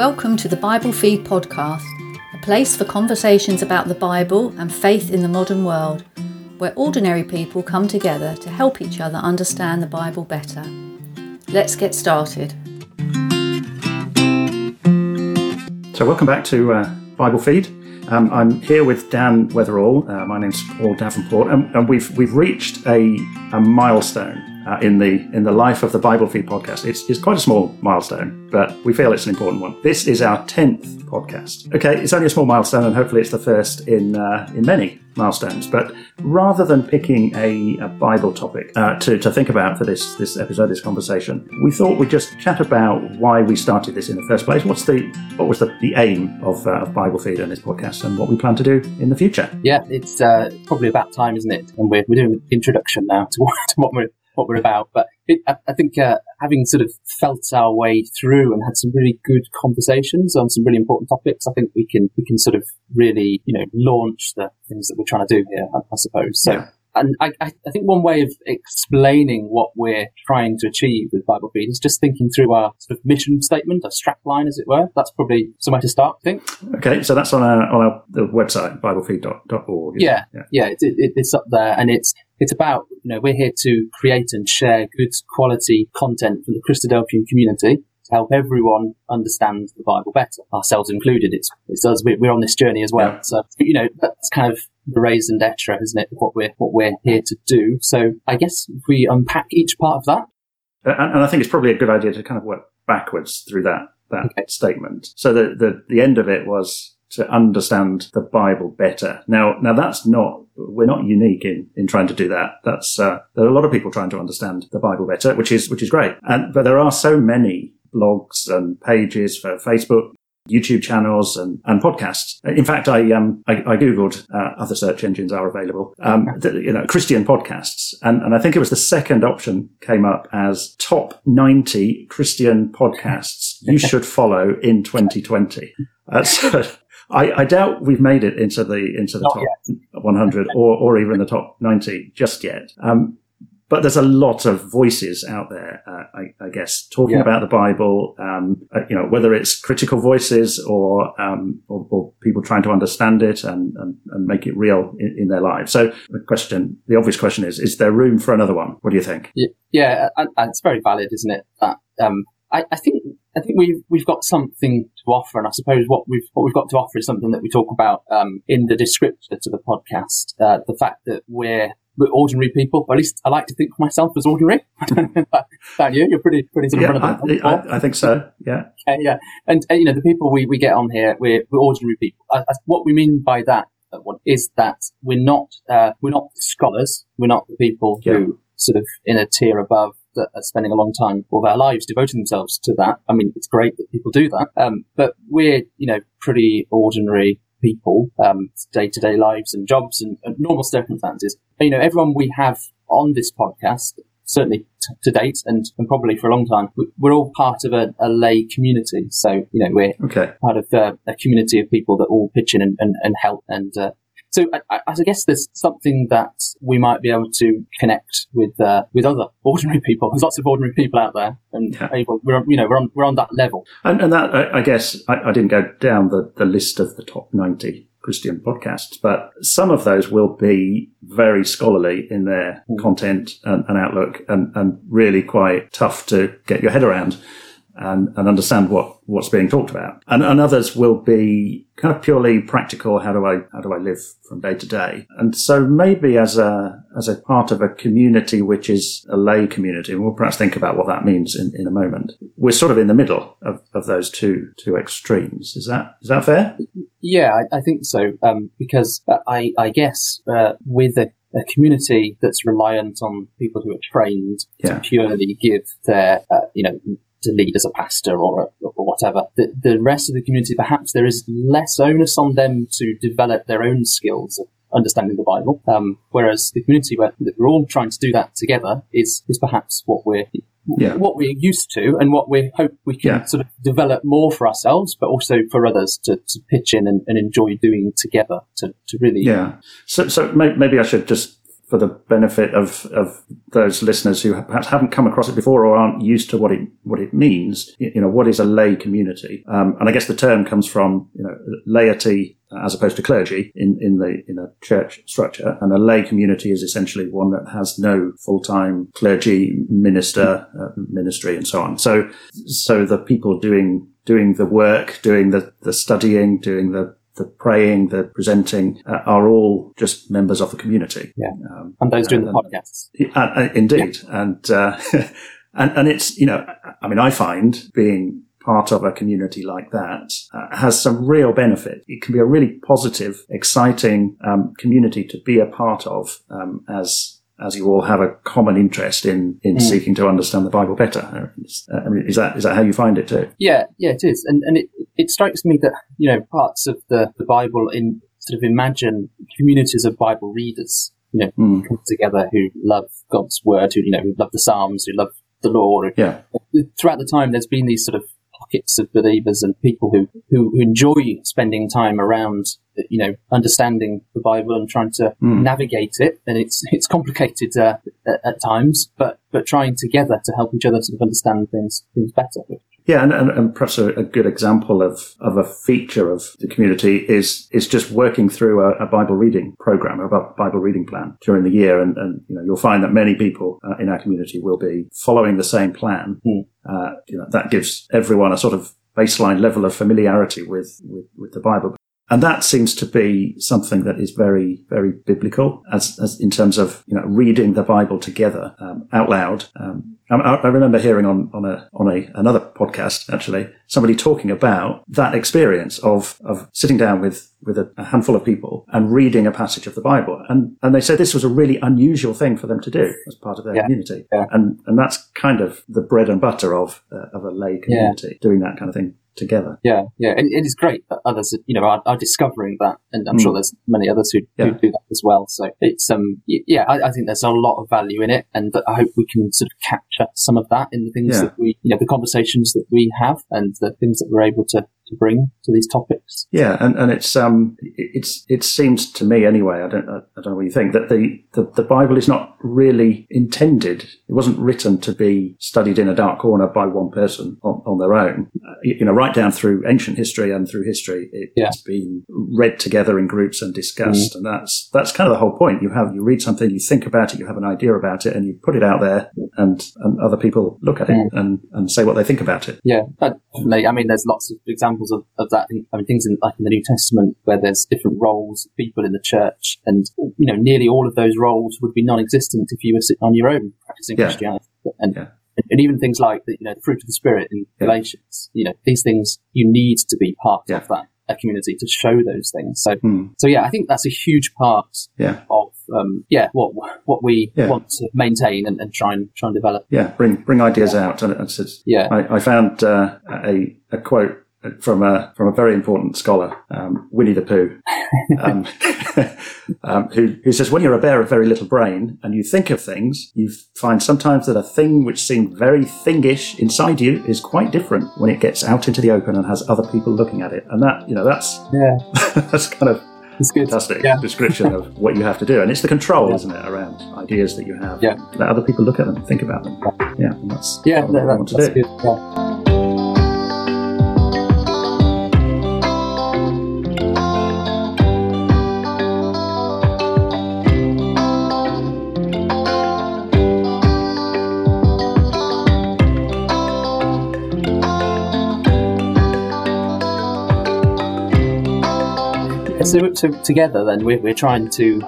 Welcome to the Bible Feed podcast, a place for conversations about the Bible and faith in the modern world, where ordinary people come together to help each other understand the Bible better. Let's get started. So, welcome back to uh, Bible Feed. Um, I'm here with Dan Weatherall. Uh, my name's Paul Davenport, and, and, we've we've reached a, a milestone uh, in the in the life of the Bible Feed podcast. It's, it's quite a small milestone, but we feel it's an important one. This is our tenth podcast. Okay, it's only a small milestone, and hopefully it's the first in uh, in many milestones. But rather than picking a, a Bible topic uh, to, to think about for this this episode, this conversation, we thought we'd just chat about why we started this in the first place. What's the what was the, the aim of, uh, of Bible Feed and this podcast, and what we plan to do in the future? Yeah, it's uh, probably about time, isn't it? And we're, we're doing an introduction now to what, to what we're what we're about. But it, I, I, think uh, having sort of felt our way through and had some really good conversations on some really important topics, I think we can we can sort of really you know launch the things that we're trying to do here. I, I suppose so. Yeah and I, I, think one way of explaining what we're trying to achieve with Bible Feed is just thinking through our sort of mission statement, our strap line, as it were. That's probably somewhere to start, I think. Okay, so that's on our, on our the website, biblefeed.org. Yeah, yeah, yeah it, it, it's up there, and it's it's about you know we're here to create and share good quality content for the Christadelphian community to help everyone understand the Bible better, ourselves included. It's, it's us. We're on this journey as well. Yeah. So, you know, that's kind of the raison d'etre, isn't it? What we're, what we're here to do. So I guess if we unpack each part of that. And, and I think it's probably a good idea to kind of work backwards through that, that okay. statement. So the, the, the end of it was to understand the Bible better. Now, now that's not, we're not unique in, in trying to do that. That's, uh, there are a lot of people trying to understand the Bible better, which is, which is great. And, but there are so many blogs and pages for Facebook, YouTube channels and, and podcasts. In fact, I um I, I googled uh, other search engines are available. Um, the, you know, Christian podcasts, and and I think it was the second option came up as top ninety Christian podcasts you should follow in 2020. Uh, so I, I, doubt we've made it into the into the Not top yet. 100 or or even the top 90 just yet. Um, but there's a lot of voices out there, uh, I, I, guess, talking yeah. about the Bible. Um, uh, you know, whether it's critical voices or, um, or, or people trying to understand it and, and, and make it real in, in, their lives. So the question, the obvious question is: Is there room for another one? What do you think? Yeah, and, and it's very valid, isn't it? That um, I, I think I think we've we've got something to offer, and I suppose what we've what we've got to offer is something that we talk about um, in the descriptor to the podcast. Uh, the fact that we're we're ordinary people. Or at least I like to think of myself as ordinary. Don't you? You're pretty pretty sort of yeah, I, I, I, think so. Yeah. Okay, yeah. And uh, you know the people we, we get on here, we're, we're ordinary people. Uh, what we mean by that uh, is that we're not uh, we're not scholars. We're not the people yeah. who sort of in a tier above that are spending a long time of their lives devoting themselves to that. I mean, it's great that people do that. Um, but we're, you know, pretty ordinary people, day to day lives and jobs and, and, normal circumstances. You know, everyone we have on this podcast, certainly t- to date and, and probably for a long time, we're all part of a, a lay community. So, you know, we're okay. part of uh, a community of people that all pitch in and, and, and help and, uh, so I, I, guess there's something that we might be able to connect with uh, with other ordinary people. There's lots of ordinary people out there, and yeah. we're you know we're on we're on that level. And, and that I, I guess I, I, didn't go down the, the list of the top ninety Christian podcasts, but some of those will be very scholarly in their mm. content and, and outlook, and, and really quite tough to get your head around and, and understand what, what's being talked about. And, and others will be kind of purely practical. How do I, how do I live from day to day? And so maybe as a, as a part of a community, which is a lay community, we'll perhaps think about what that means in, in a moment. We're sort of in the middle of, of those two, two extremes. Is that, is that fair? Yeah, I, I think so. Um, because I, I guess, uh, with a a community that's reliant on people who are trained yeah. to purely give their, uh, you know, to lead as a pastor or, or whatever. The, the rest of the community, perhaps there is less onus on them to develop their own skills of understanding the Bible. Um, whereas the community where we're all trying to do that together is, is perhaps what we're, yeah. what we're used to and what we hope we can yeah. sort of develop more for ourselves, but also for others to, to pitch in and, and enjoy doing together to, to really. Yeah. So, so maybe I should just for the benefit of, of those listeners who perhaps haven't come across it before or aren't used to what it what it means. You know, what is a lay community? Um, and I guess the term comes from you know laity as opposed to clergy in, in the in a church structure. And a lay community is essentially one that has no full time clergy, minister, uh, ministry, and so on. So so the people doing doing the work, doing the, the studying, doing the the praying, the presenting uh, are all just members of the community. Yeah, um, and those doing and, the podcasts. Uh, uh, indeed, yeah. and uh, and and it's you know, I mean, I find being part of a community like that uh, has some real benefit. It can be a really positive, exciting um, community to be a part of um, as as you all have a common interest in in mm. seeking to understand the Bible better. Uh, I mean, is that is that how you find it too? Yeah, yeah, it is, and and it it strikes me that you know parts of the the Bible in sort of imagine communities of Bible readers, you know, mm. come together who love God's word, who you know, who love the Psalms, who love the law. Yeah. Throughout the time, there's been these sort of pockets of believers and people who, who, who enjoy spending time around, you know, understanding the Bible and trying to mm. navigate it. And it's it's complicated uh, at, at, times, but but trying together to help each other sort of understand things things better. Yeah, and, and, and perhaps a, a, good example of, of a feature of the community is is just working through a, a Bible reading program, a Bible reading plan during the year, and, and you know you'll find that many people uh, in our community will be following the same plan. Mm. Uh, you know that gives everyone a sort of baseline level of familiarity with, with, with the Bible. And that seems to be something that is very, very biblical as, as in terms of, you know, reading the Bible together um, out loud. Um, I, I, remember hearing on, on a, on a, another podcast, actually, somebody talking about that experience of, of sitting down with, with a, a, handful of people and reading a passage of the Bible. And, and they said this was a really unusual thing for them to do as part of their yeah. community. Yeah. And, and that's kind of the bread and butter of, uh, of a lay community, yeah. doing that kind of thing together. Yeah, yeah, and it is great that others, you know, are, are discovering that, and I'm mm. sure there's many others who, yeah. who, do that as well. So it's um, yeah, I, I, think there's a lot of value in it, and I hope we can sort of capture some of that in the things yeah. that we, you know, the conversations that we have, and the things that we're able to to bring to these topics. Yeah, and, and it's um it's it seems to me anyway. I don't I don't know what you think that the, the the Bible is not really intended. It wasn't written to be studied in a dark corner by one person on, on their own. Uh, you know, right down through ancient history and through history, it, yeah. it's been read together in groups and discussed, mm. and that's that's kind of the whole point. You have you read something, you think about it, you have an idea about it, and you put it out there, and and other people look at mm. it and and say what they think about it. Yeah, definitely. I mean, there's lots of examples examples of, of that. I mean, things in like in the New Testament where there's different roles of people in the church, and you know, nearly all of those roles would be non-existent if you were sitting on your own practicing yeah. Christianity. And, yeah. and even things like the, you know the fruit of the spirit in yeah. Galatians. You know, these things you need to be part of that a community to show those things. So, hmm. so yeah, I think that's a huge part yeah. of um, yeah what what we yeah. want to maintain and, and, try and try and develop. Yeah, bring bring ideas out. And, and yeah, I, I found uh, a a quote from a from a very important scholar, um, Winnie the Pooh, um, um, who who says when you're a bear of very little brain and you think of things, you find sometimes that a thing which seemed very thingish inside you is quite different when it gets out into the open and has other people looking at it. And that you know that's yeah that's kind of it's fantastic yeah. description of what you have to do. And it's the control, yeah. isn't it, around ideas that you have. Yeah. Let other people look at them, think about them. Yeah. And that's yeah, that, that's do. good. Yeah. So, so together, then we're, we're trying to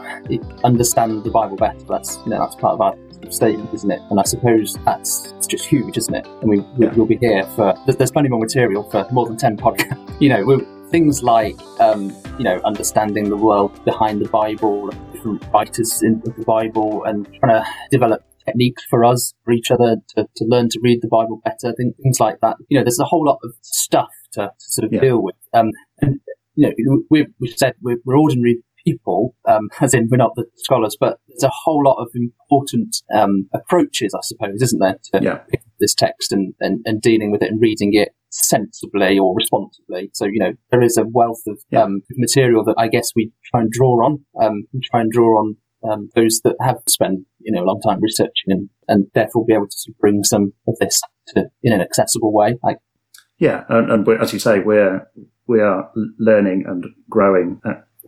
understand the Bible better. That's you know that's part of our statement, isn't it? And I suppose that's just huge, isn't it? And we, we will be here for there's, there's, plenty more material for more than ten podcasts. You know, things like um, you know understanding the world behind the Bible, different writers in the Bible, and trying to develop techniques for us, for each other, to, to learn to read the Bible better, things like that. You know, there's a whole lot of stuff to, to sort of yeah. deal with. Um, you know, we, we said we're, we're ordinary people, um, as in we're not the scholars, but there's a whole lot of important um, approaches, I suppose, isn't there, to yeah. this text and, and, and, dealing with it and reading it sensibly or responsibly. So, you know, there is a wealth of yeah. um, material that I guess we try and draw on. Um, we try and draw on um, those that have spent you know a long time researching and, and therefore be able to bring some of this to in an accessible way. Like, yeah, and, and as you say, we're we are learning and growing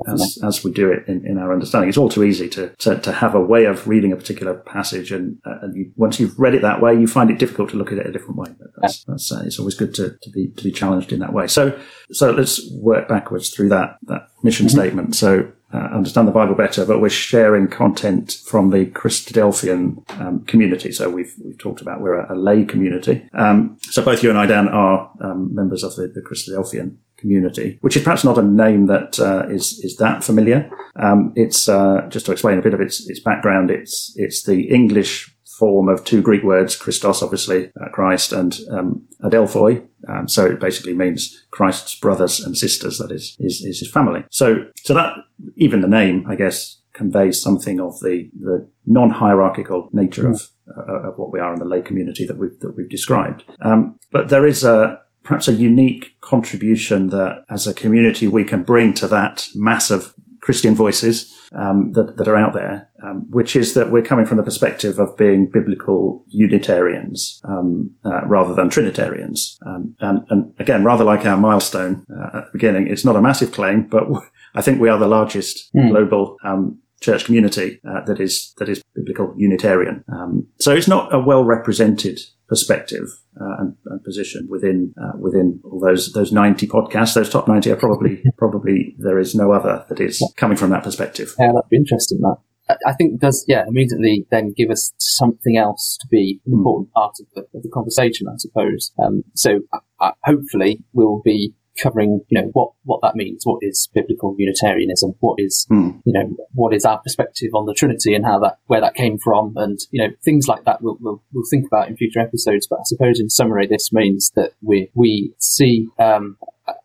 as, as we do it in, in our understanding. It's all too easy to, to, to have a way of reading a particular passage, and, uh, and you, once you've read it that way, you find it difficult to look at it a different way. But that's, that's uh, it's always good to, to be to be challenged in that way. So so let's work backwards through that that mission mm-hmm. statement. So uh, understand the Bible better, but we're sharing content from the Christadelphian um, community. So we've we've talked about we're a, a lay community. Um, so both you and I, Dan, are um, members of the, the Christadelphian community, which is perhaps not a name that uh, is is that familiar. Um, it's uh, just to explain a bit of its its background. It's it's the English form of two Greek words, Christos, obviously uh, Christ, and um, Adelphoi. Um, so it basically means Christ's brothers and sisters. That is, is is his family. So so that even the name, I guess, conveys something of the the non hierarchical nature of uh, of what we are in the lay community that we've that we've described. Um, but there is a perhaps a unique contribution that as a community we can bring to that mass of Christian voices um, that, that are out there, um, which is that we're coming from the perspective of being biblical Unitarians um, uh, rather than Trinitarians. Um, and, and, again, rather like our milestone uh, at the beginning, it's not a massive claim, but I think we are the largest mm. global um, church community uh, that is that is biblical Unitarian. Um, so it's not a well represented perspective uh, and, and, position within uh, within all those those 90 podcasts those top 90 are probably probably there is no other that is coming from that perspective yeah that'd be interesting that I think does yeah immediately then give us something else to be an hmm. important part of the, of the, conversation I suppose um, so hopefully we'll be covering, you know, what, what that means. What is biblical Unitarianism? What is, mm. you know, what is our perspective on the Trinity and how that, where that came from and, you know, things like that we'll, we'll, we'll think about in future episodes. But I suppose in summary, this means that we, we see, um,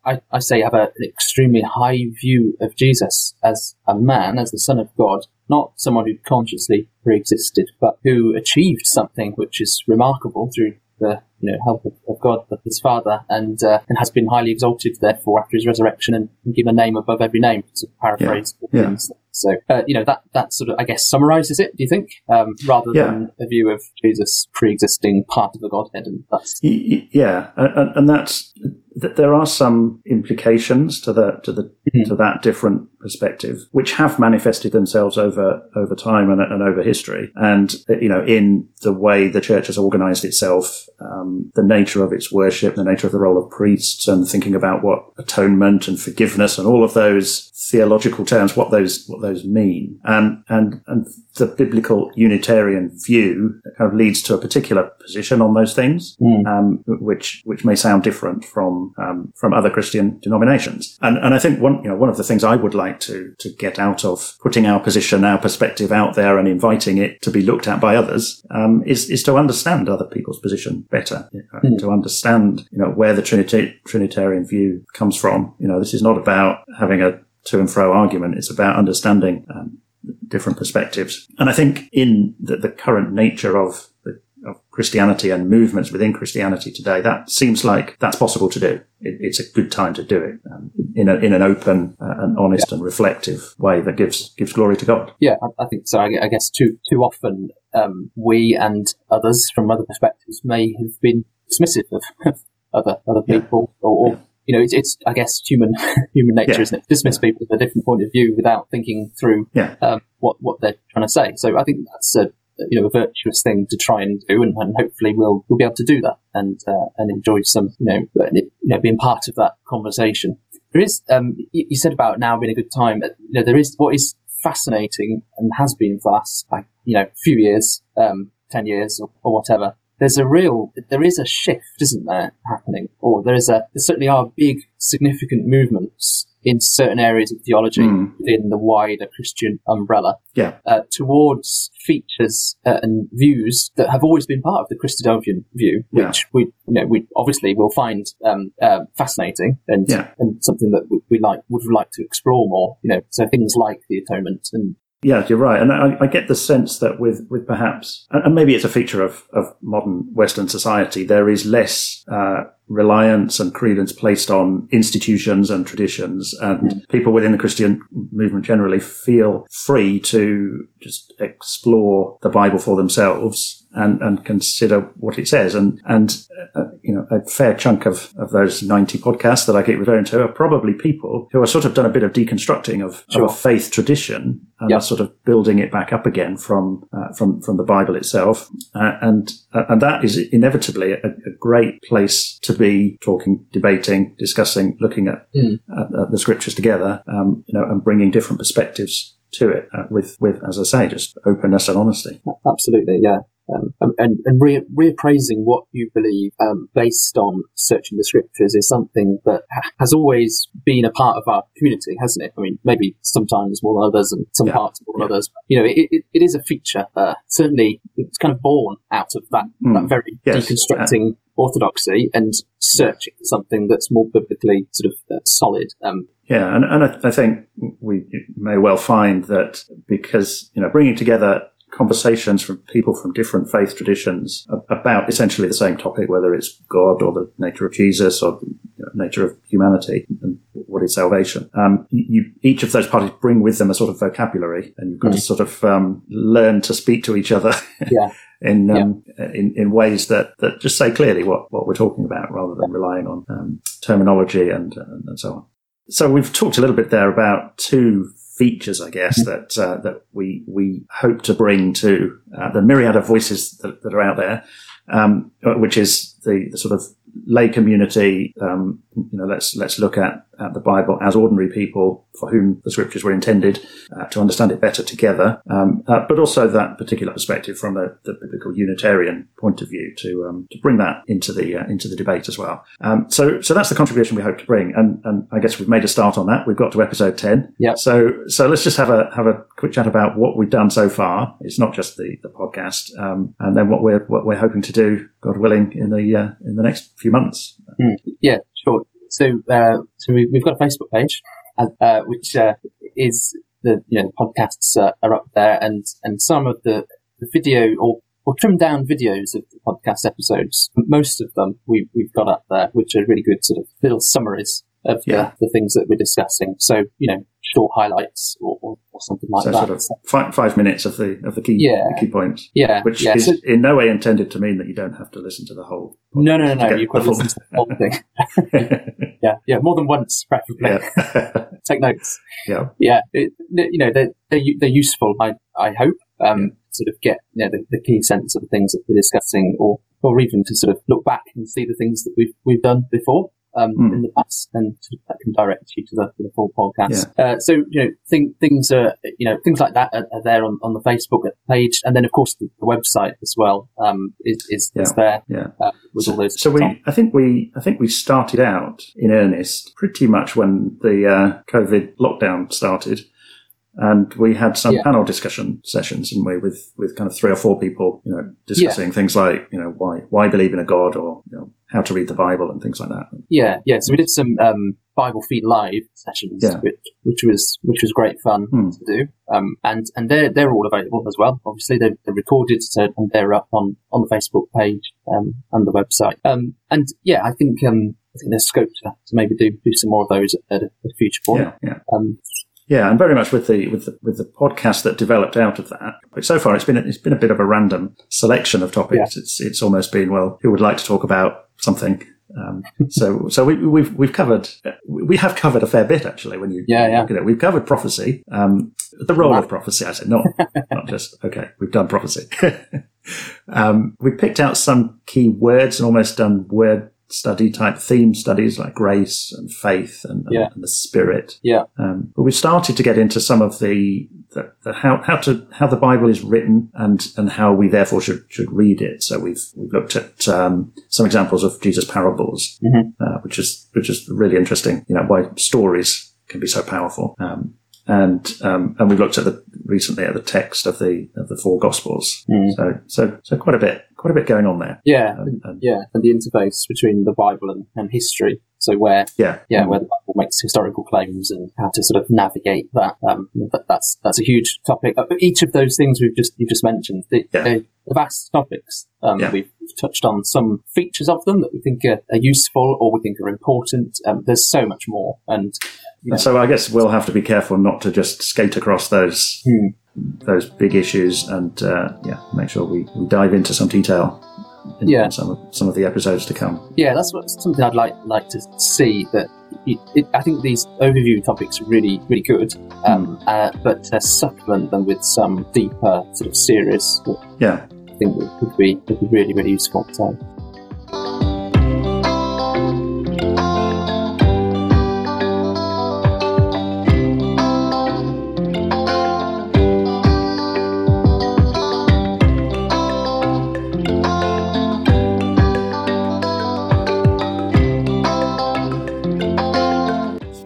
I, I say have a, an extremely high view of Jesus as a man, as the Son of God, not someone who consciously pre-existed, but who achieved something which is remarkable through the you know help of, of God, his Father, and uh, and has been highly exalted therefore after his resurrection and, and given a name above every name to paraphrase yeah. things. So uh, you know that that sort of I guess summarizes it. Do you think um, rather yeah. than a view of Jesus pre-existing part of the Godhead and that's yeah, and, and that's that there are some implications to the to the mm-hmm. to that different perspective, which have manifested themselves over over time and, and, over history, and you know in the way the church has organised itself, um, Um, the nature of its worship, the nature of the role of priests, and thinking about what atonement and forgiveness and all of those theological terms, what those what those mean, and and and the biblical Unitarian view kind of leads to a particular position on those things, mm. um, which which may sound different from um, from other Christian denominations. And and I think one you know one of the things I would like to to get out of putting our position, our perspective out there, and inviting it to be looked at by others um, is is to understand other people's position better, you know, mm. to understand you know where the Trinita- Trinitarian view comes from. You know, this is not about having a to and fro argument. It's about understanding um, different perspectives. And I think in the, the current nature of, the, of Christianity and movements within Christianity today, that seems like that's possible to do. It, it's a good time to do it um, in, a, in an open uh, and honest yeah. and reflective way that gives gives glory to God. Yeah, I, I think so. I, I, guess too too often um, we and others from other perspectives may have been dismissive of other other people yeah. or, or yeah you know, it's, it's I guess human human nature, yeah. isn't it? Dismiss yeah. people with a different point of view without thinking through yeah. um, what what they're trying to say. So I think that's a you know a virtuous thing to try and do, and, and hopefully we'll we'll be able to do that and uh, and enjoy some you know you know being part of that conversation. There is um, you said about now being a good time. You know, there is what is fascinating and has been for us like you know a few years, um, ten years or, or whatever there's a real, there is a shift, isn't there, happening? Or there is a, there certainly are big, significant movements in certain areas of theology mm. within the wider Christian umbrella yeah. uh, towards features uh, and views that have always been part of the Christadelphian view, which yeah. we, you know, we obviously will find um, uh, fascinating and, yeah. and something that we, we, like would like to explore more. You know, so things like the atonement and Yeah, you're right, and I, I, get the sense that with with perhaps, and maybe it's a feature of of modern Western society, there is less uh, reliance and credence placed on institutions and traditions, and mm. people within the Christian movement generally feel free to just explore the Bible for themselves and, and consider what it says. And, and, uh, you know, a fair chunk of, of those 90 podcasts that I keep referring to are probably people who have sort of done a bit of deconstructing of, sure. of a faith tradition and yep. are sort of building it back up again from, uh, from, from the Bible itself. Uh, and, uh, and that is inevitably a, a, great place to be talking, debating, discussing, looking at, mm. at, at the scriptures together, um, you know, and bringing different perspectives to it uh, with, with, as I say, just openness and honesty. Absolutely, yeah. Um, and, and re- reappraising what you believe um, based on searching the scriptures is something that ha- has always been a part of our community, hasn't it? I mean, maybe sometimes more than others and some yeah. parts more than yeah. others. But, you know, it, it, it is a feature. Uh, certainly, it's kind of born out of that, mm. that very yes. deconstructing orthodoxy and searching something that's more biblically sort of uh, solid. Um, yeah, and, and I, I, think we may well find that because, you know, bringing together conversations from people from different faith traditions about essentially the same topic, whether it's God or the nature of Jesus or the nature of humanity and what is salvation. Um, you, each of those parties bring with them a sort of vocabulary, and you've got mm. to sort of um, learn to speak to each other. Yeah. in, um, yeah. in in ways that, that just say clearly what, what we're talking about, rather than relying on um, terminology and, and and so on. So we've talked a little bit there about two features, I guess, that uh, that we we hope to bring to uh, the myriad of voices that, that are out there, um, which is the, the, sort of lay community. Um, you know, let's let's look at at the Bible as ordinary people for whom the scriptures were intended uh, to understand it better together, um, uh, but also that particular perspective from the, the biblical Unitarian point of view to um, to bring that into the uh, into the debate as well. Um, so so that's the contribution we hope to bring, and and I guess we've made a start on that. We've got to episode ten. Yeah. So so let's just have a have a quick chat about what we've done so far. It's not just the the podcast, um, and then what we're what we're hoping to do, God willing, in the uh, in the next few months. Mm. Yeah, sure. So, uh, so we, have got a Facebook page, uh, uh, which uh, is the you know the podcasts are up there, and and some of the, the video or or trimmed down videos of the podcast episodes. Most of them we we've got up there, which are really good sort of little summaries of yeah. the, the, things that we're discussing. So, you know, short highlights or, or, or something like that. so that. Sort of five, five, minutes of the of the key yeah. the key points. Yeah, which yeah. is so, in no way intended to mean that you don't have to listen to the whole. No, no, no, no. You've got to listen to the whole thing. yeah, yeah, more than once, preferably. Yeah. Take notes. Yeah, yeah. It, you know, they're they're, they're useful. I I hope. Um, sort of get you know the, the key sense of the things that we're discussing, or or even to sort of look back and see the things that we've we've done before um, mm. in the past, and that can direct you to the, to the full podcast. Yeah. Uh, so you know, th- things are you know things like that are, are, there on, on the Facebook page, and then of course the, the website as well um, is, is, yeah. is there. Yeah. Uh, with so, all those. So we, on. I think we, I think we started out in earnest pretty much when the uh, COVID lockdown started and we had some yeah. panel discussion sessions, and we with with kind of three or four people, you know, discussing yeah. things like you know why why believe in a god or you know how to read the Bible and things like that. Yeah, yeah. So we did some um, Bible feed live sessions, yeah. which, which was which was great fun hmm. to do, um, and and they're they're all available as well. Obviously, they're, they're recorded, so and they're up on on the Facebook page um, and the website. Um, and yeah, I think um, I think there's scope to, to maybe do do some more of those at a, at a future point. Yeah, yeah. Yeah, and very much with the with the with the podcast that developed out of that. But so far, it's been it's been a bit of a random selection of topics. Yeah. It's it's almost been well, who would like to talk about something. Um, so so we, we've we've covered we have covered a fair bit actually. When you yeah yeah look at it, we've covered prophecy, um, the role wow. of prophecy. I said not not just okay. We've done prophecy. um, we picked out some key words and almost done word study type theme studies like grace and faith and, yeah. and the spirit. Yeah. Um, but we started to get into some of the, the, the, how, how to, how the Bible is written and, and how we therefore should, should read it. So we've, we've looked at, um, some examples of Jesus parables, mm-hmm. uh, which is, which is really interesting, you know, why stories can be so powerful. Um, and um, and we've looked at the recently at the text of the of the four gospels. Mm. So so so quite a bit quite a bit going on there. Yeah, um, and, yeah, and the interface between the Bible and, and history So where, yeah, yeah, where the Bible makes historical claims and how to sort of navigate that. Um, that that's that's a huge topic. Uh, each of those things we've just you've just mentioned, the, Yeah. the vast topics. Um, Yeah. We've touched on some features of them that we think are, are useful or we think are important. Um, there's so much more, and you know, So I guess we'll have to be careful not to just skate across those Hmm. Those big issues, and uh, yeah, make sure we, we dive into some detail in, Yeah. some of some of the episodes to come. yeah, that's what, something I'd like like to see. That it, it, I think these overview topics are really really good, um, uh, but to supplement them with some deeper sort of serious. Yeah, I think would, would be would be really really useful. So.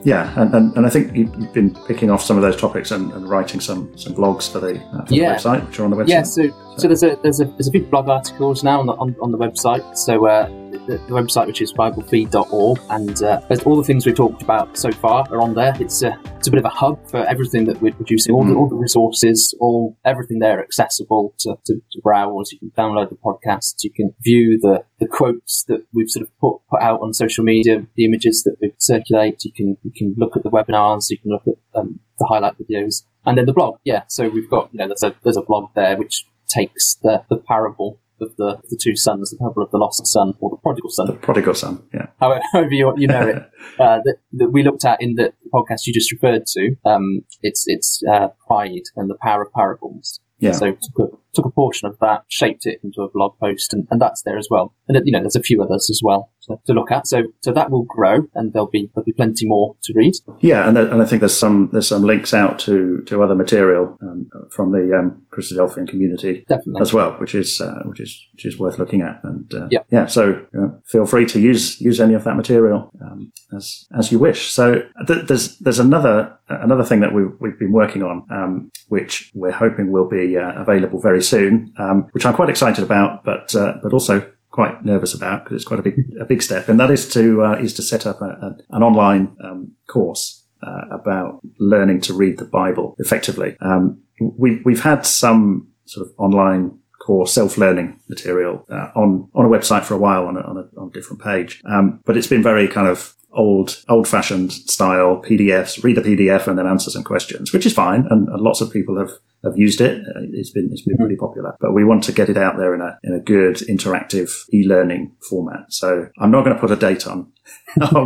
Yeah, and, and, and I think you- you've been picking off some of those topics and, and writing some some blogs for the, uh, for Yeah. the website, which are on the website. Yeah, so so there's a there's a there's a few blog articles now on the on, on the website. So uh, the, the website which is biblefeed.org, and uh, all the things we've talked about so far are on there. It's a it's a bit of a hub for everything that we're producing. All the Mm. all the resources, all everything there accessible to, to, to browse. You can download the podcasts. You can view the the quotes that we've sort of put put out on social media, the images that we circulate. You can you can look at the webinars. You can look at um, the highlight videos. And then the blog, yeah. So we've got, you know, there's a there's a blog there which takes the, the parable of the, the two sons, the parable of the lost son or the prodigal son. the prodigal son. Yeah, however, however you, you know it, uh, that, that we looked at in the podcast you just referred to. Um, it's it's uh, pride and the power of parables. yeah, So took a, took a portion of that, shaped it into a blog post, and, and that's there as well. And you know, there's a few others as well to, to look at. So so that will grow, and there'll be there'll be plenty more to read. yeah, and, there- and I think there's some there's some links out to to other material um, from the um, Christadelphian community Definitely. as well, which is uh, which is which is worth looking at. And uh, Yeah. yeah, so uh, feel free to use use any of that material um, as as you wish. So th- there's there's another another thing that we've we've been working on, um, which we're hoping will be uh, available very soon, um, which I'm quite excited about, but uh, but also quite nervous about because it's quite a big a big step, and that is to uh, is to set up a, a, an online um, course uh, about learning to read the Bible effectively. Um, we, we've had some sort of online core self-learning material uh, on on a website for a while on a, on a, on a different page, um, but it's been very kind of old old-fashioned style PDFs. Read a PDF and then answer some questions, which is fine, and, and lots of people have. Have used it. Uh, It's been it's been really popular, but we want to get it out there in a in a good interactive e-learning format. So I'm not going to put a date on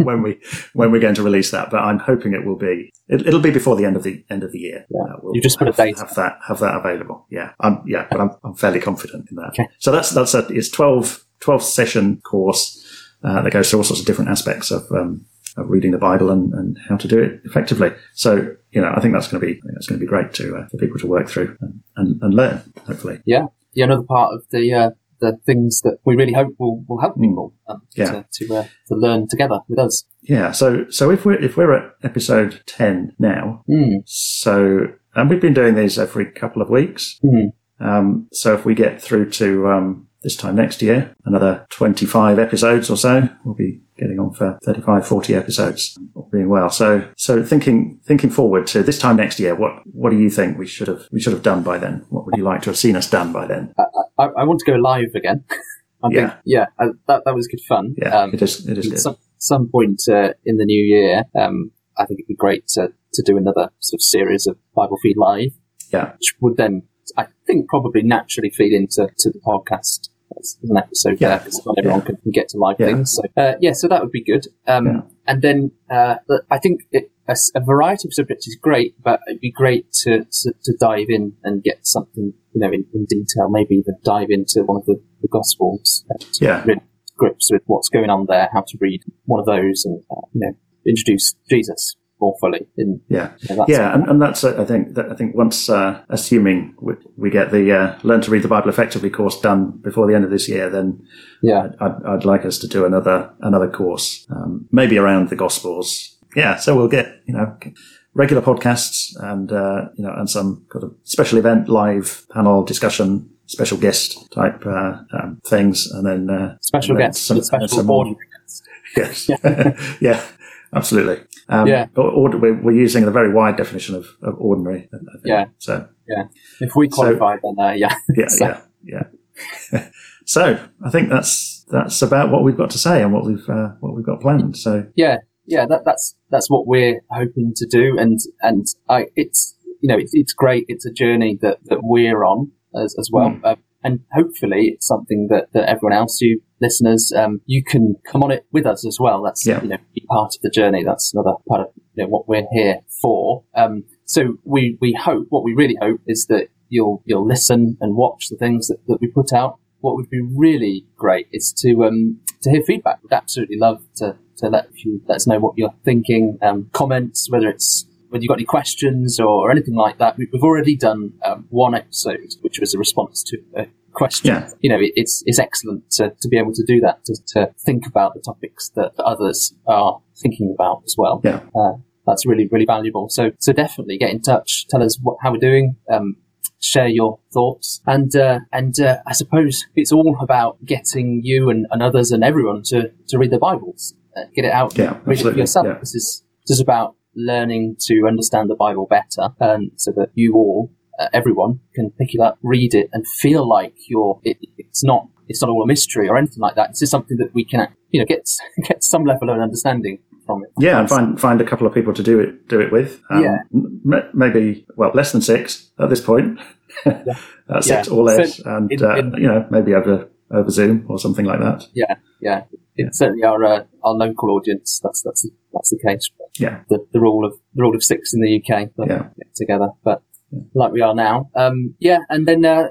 when we when we're going to release that, but I'm hoping it will be. It, it'll be before the end of the end of the year. Yeah. Uh, we'll You just put a have, date. Have that have that available. Yeah, I'm, yeah, but I'm, I'm fairly confident in that. Okay. So that's that's a it's 12, 12 session course uh, that goes through all sorts of different aspects of. Um, of reading the Bible and, and how to do it effectively. So, you know, I think that's going to be, that's going to be great to, uh, for people to work through and, and, and learn, hopefully. yeah, yeah, another part of the uh, the things that we really hope will, will help people um, Yeah. to to, uh, to learn together with us. Yeah. So, so if we're, if we're at episode 10 now, Mm. So, and we've been doing these every couple of weeks. Mhm. Um, so if we get through to um, this time next year, another 25 episodes or so, we'll be getting on for 35, 40 episodes, all being well. So, so thinking, thinking forward to this time next year, what, what do you think we should have, we should have done by then? What would you like to have seen us done by then? I, I want to go live again. I Yeah. think, yeah, uh, that that was good fun. Yeah, Um, it is, it is good. some, some point uh, in the new year, um, I think it'd be great to, to do another sort of series of Bible Feed Live, Yeah. which would then, I think, probably naturally feed into to the podcast as an episode Yeah. there, because not everyone can, can get to live Yeah. things. So, uh, yeah, so that would be good. Um, Yeah. And then uh, I think it, a, a variety of subjects is great, but it'd be great to, to, to dive in and get something, you know, in, in detail, maybe even dive into one of the, the Gospels. uh, Yeah. grips with what's going on there, how to read one of those, and uh, you know, introduce Jesus more fully. In Yeah. that Yeah, and, and that's I think that I think once uh, assuming we, we get the uh, learn to read the Bible effectively course done before the end of this year, then yeah, I'd, I'd like us to do another another course, um, maybe around the Gospels. Yeah, so we'll get you know regular podcasts and uh, you know and some kind of special event, live panel discussion, special guest type uh, um, things, and then uh, special and then some- special some more- guests. yes. yeah, absolutely. Um, Yeah. Order, we're, we're using a very wide definition of, of ordinary. I think. Yeah. So, If we So- qualify, then uh, yeah. yeah, So- yeah, yeah. so I think that's that's about what we've got to say and what we've uh, what we've got planned. So yeah, yeah, that, that's that's what we're hoping to do, and and I, it's you know it's, it's great. It's a journey that, that we're on as, as well, Mm. uh, and hopefully it's something that, that everyone else, you listeners, um, you can come on it with us as well. That's Yeah. you know be part of the journey. That's another part of you know, what we're here for. Um, so we we hope what we really hope is that you'll you'll listen and watch the things that, that we put out. What would be really great is to um, to hear feedback. We'd absolutely love to to let you let us know what you're thinking. Um, comments, whether it's whether you've got any questions or, or anything like that. We, we've already done um, one episode, which was a response to a question. Yeah. You know, it, it's it's excellent to, to be able to do that, to, to think about the topics that others are thinking about as well. Yeah. Uh, that's really really valuable. So so definitely get in touch. Tell us what, how we're doing. Um, share your thoughts and uh, and uh, I suppose it's all about getting you and, and others and everyone to, to read the Bibles, uh, get it out, Yeah, read it for yourself. yeah. This is this is about learning to understand the Bible better, and so that you all, uh, everyone, can pick it up, read it, and feel like you're. It, it's not. It's not all a mystery or anything like that. It's just something that we can, you know, get get some level of understanding from it. yeah, and find find a couple of people to do it do it with. Um, Yeah. m- maybe well less than six at this point. uh, six Yeah. or less, So and in- uh, in- you know maybe over over Zoom or something like that. Yeah, yeah. It's certainly our uh, our local audience. That's that's that's the case. Yeah. The, the rule of the rule of six in the UK. Yeah. Get together, but like we are now. Um, yeah, and then uh,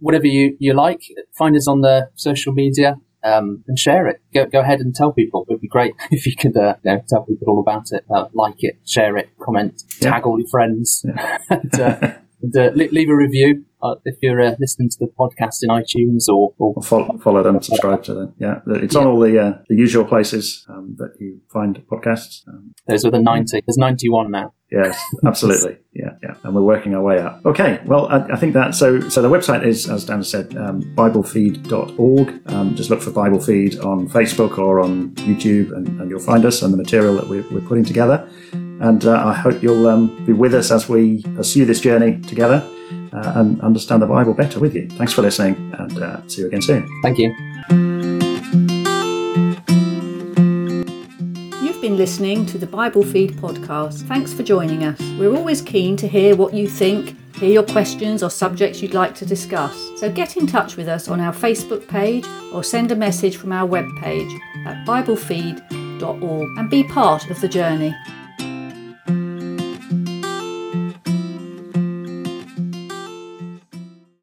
whatever you you like, find us on the social media. Um, and share it. Go, go ahead and tell people. It would be great if you could uh, you know, tell people all about it, uh, like it, share it, comment, Yeah. tag all your friends, and, uh, and uh, le- leave a review uh, if you're uh, listening to the podcast in iTunes or, or Or follow, follow them, subscribe to them. Yeah, it's on all the uh, the usual places um, that you find podcasts. Um, those are the 90. There's 91 now. Yes, absolutely. Yeah, yeah. And we're working our way up. Okay, well, I, I think that so. So the website is, as Dan said, um, BibleFeed.org. Um, just look for Bible Feed on Facebook or on YouTube, and, and you'll find us and the material that we're, we're putting together. And uh, I hope you'll um, be with us as we pursue this journey together uh, and understand the Bible better with you. Thanks for listening, and uh, see you again soon. Thank you. You've been listening to the Bible Feed podcast. Thanks for joining us. We're always keen to hear what you think, hear your questions or subjects you'd like to discuss. So get in touch with us on our Facebook page or send a message from our webpage at biblefeed.org and be part of the journey.